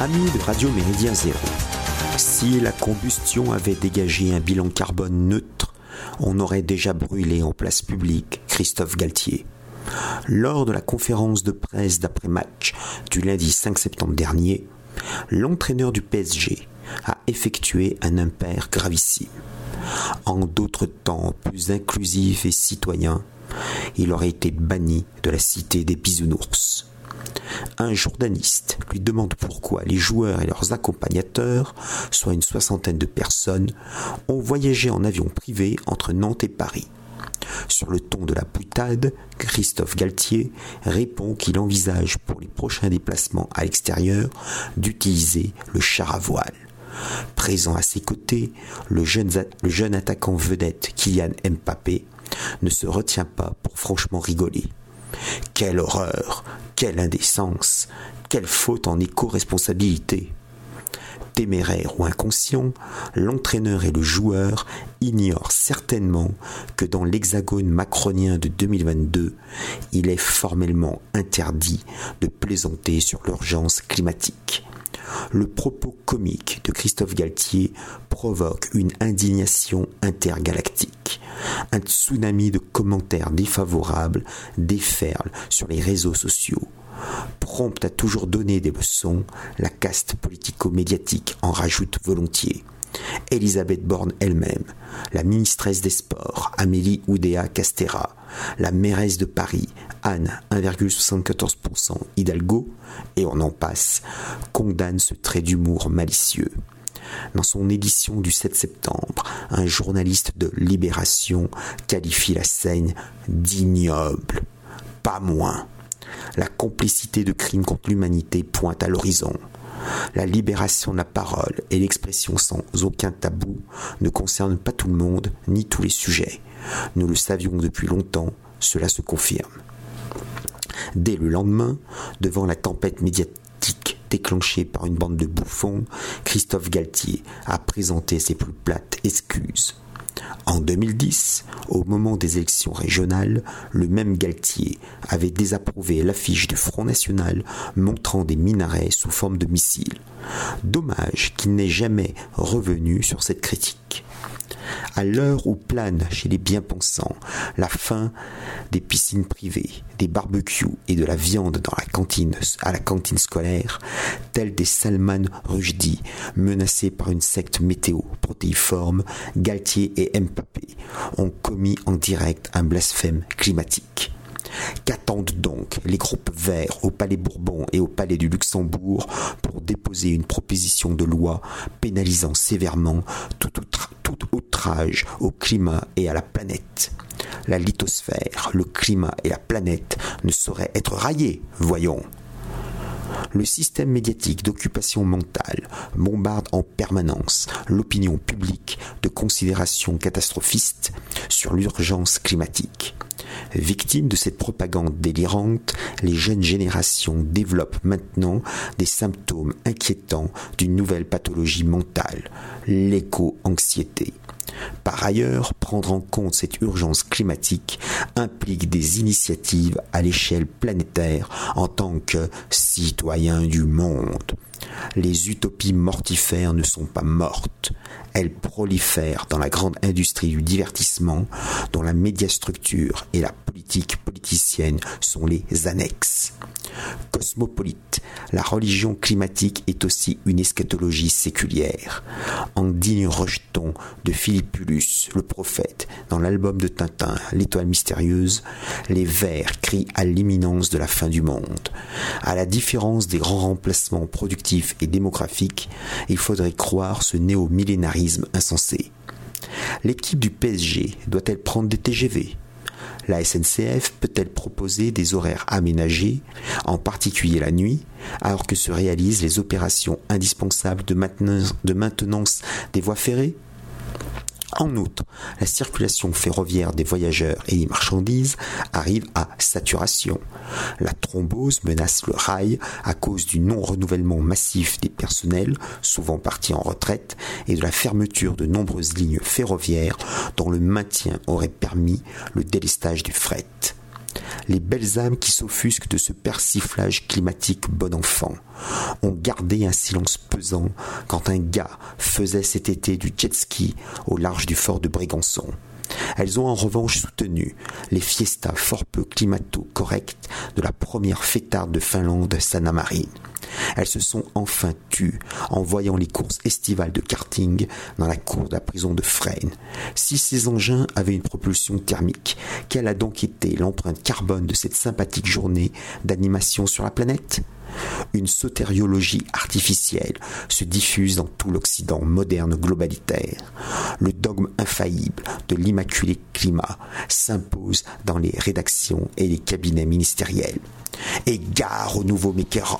Amis de Radio Méridien Zéro, si la combustion avait dégagé un bilan carbone neutre, on aurait déjà brûlé en place publique Christophe Galtier. Lors de la conférence de presse d'après-match du lundi 5 septembre dernier, l'entraîneur du PSG a effectué un impair gravissime. En d'autres temps plus inclusifs et citoyens, il aurait été banni de la cité des bisounours. Un journaliste lui demande pourquoi les joueurs et leurs accompagnateurs, soit une soixantaine de personnes, ont voyagé en avion privé entre Nantes et Paris. Sur le ton de la boutade, Christophe Galtier répond qu'il envisage pour les prochains déplacements à l'extérieur d'utiliser le char à voile. Présent à ses côtés, le jeune, attaquant vedette Kylian Mbappé ne se retient pas pour franchement rigoler. Quelle horreur, quelle indécence, quelle faute en éco-responsabilité. Téméraire ou inconscient, l'entraîneur et le joueur ignorent certainement que dans l'hexagone macronien de 2022, il est formellement interdit de plaisanter sur l'urgence climatique. Le propos comique de Christophe Galtier provoque une indignation intergalactique. Un tsunami de commentaires défavorables déferle sur les réseaux sociaux. Prompte à toujours donner des leçons, la caste politico-médiatique en rajoute volontiers. Elisabeth Borne elle-même, la ministresse des Sports, Amélie Oudéa Castera, la mairesse de Paris, Anne 1,74% Hidalgo, et on en passe, condamne ce trait d'humour malicieux. Dans son édition du 7 septembre, un journaliste de Libération qualifie la scène d'ignoble. Pas moins. La complicité de crimes contre l'humanité pointe à l'horizon. La libération de la parole et l'expression sans aucun tabou ne concernent pas tout le monde ni tous les sujets. Nous le savions depuis longtemps, cela se confirme. Dès le lendemain, devant la tempête médiatique déclenchée par une bande de bouffons, Christophe Galtier a présenté ses plus plates excuses. En 2010, au moment des élections régionales, le même Galtier avait désapprouvé l'affiche du Front National montrant des minarets sous forme de missiles. Dommage qu'il n'ait jamais revenu sur cette critique. À l'heure où plane chez les bien-pensants la fin des piscines privées, des barbecues et de la viande dans la cantine, à la cantine scolaire, tels des Salman Rushdie, menacés par une secte météo protéiforme, Galtier et Mbappé ont commis en direct un blasphème climatique. Qu'attendent donc les groupes verts au Palais Bourbon et au Palais du Luxembourg pour déposer une proposition de loi pénalisant sévèrement tout, outrage au climat et à la planète La lithosphère, le climat et la planète ne sauraient être raillés, voyons. Le système médiatique d'occupation mentale bombarde en permanence l'opinion publique de considérations catastrophistes sur l'urgence climatique. Victimes de cette propagande délirante, les jeunes générations développent maintenant des symptômes inquiétants d'une nouvelle pathologie mentale, l'éco-anxiété. Par ailleurs, prendre en compte cette urgence climatique implique des initiatives à l'échelle planétaire en tant que citoyen du monde. Les utopies mortifères ne sont pas mortes. Elles prolifèrent dans la grande industrie du divertissement dont la médiastructure et la politique politicienne sont les annexes. Cosmopolite, la religion climatique est aussi une eschatologie séculière. En digne de Philippulus, le prophète, dans l'album de Tintin, L'étoile mystérieuse, les vers crient à l'imminence de la fin du monde. À la différence des grands remplacements productifs et démographiques, il faudrait croire ce néo-millénarisme insensé. L'équipe du PSG doit-elle prendre des TGV la SNCF peut-elle proposer des horaires aménagés, en particulier la nuit, alors que se réalisent les opérations indispensables de maintenance, des voies ferrées? En outre, la circulation ferroviaire des voyageurs et des marchandises arrive à saturation. La thrombose menace le rail à cause du non-renouvellement massif des personnels, souvent partis en retraite, et de la fermeture de nombreuses lignes ferroviaires dont le maintien aurait permis le délestage du fret. Les belles âmes qui s'offusquent de ce persiflage climatique bon enfant ont gardé un silence pesant quand un gars faisait cet été du jet ski au large du fort de Brégançon. Elles ont en revanche soutenu les fiestas fort peu climato-correctes de la première fêtarde de Finlande, Sanna Marin. Elles se sont enfin tues en voyant les courses estivales de karting dans la cour de la prison de Fresnes. Si ces engins avaient une propulsion thermique, quelle a donc été l'empreinte carbone de cette sympathique journée d'animation sur la planète? Une sotériologie artificielle se diffuse dans tout l'Occident moderne globalitaire. Le dogme infaillible de l'immaculé climat s'impose dans les rédactions et les cabinets ministériels. Et gare aux nouveaux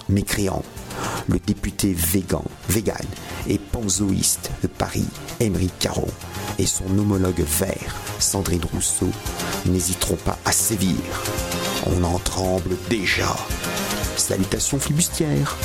mécréants. Le député végan, vegan et panzoïste de Paris, Émeric Caron, et son homologue vert, Sandrine Rousseau, n'hésiteront pas à sévir. On en tremble déjà. Salutations flibustières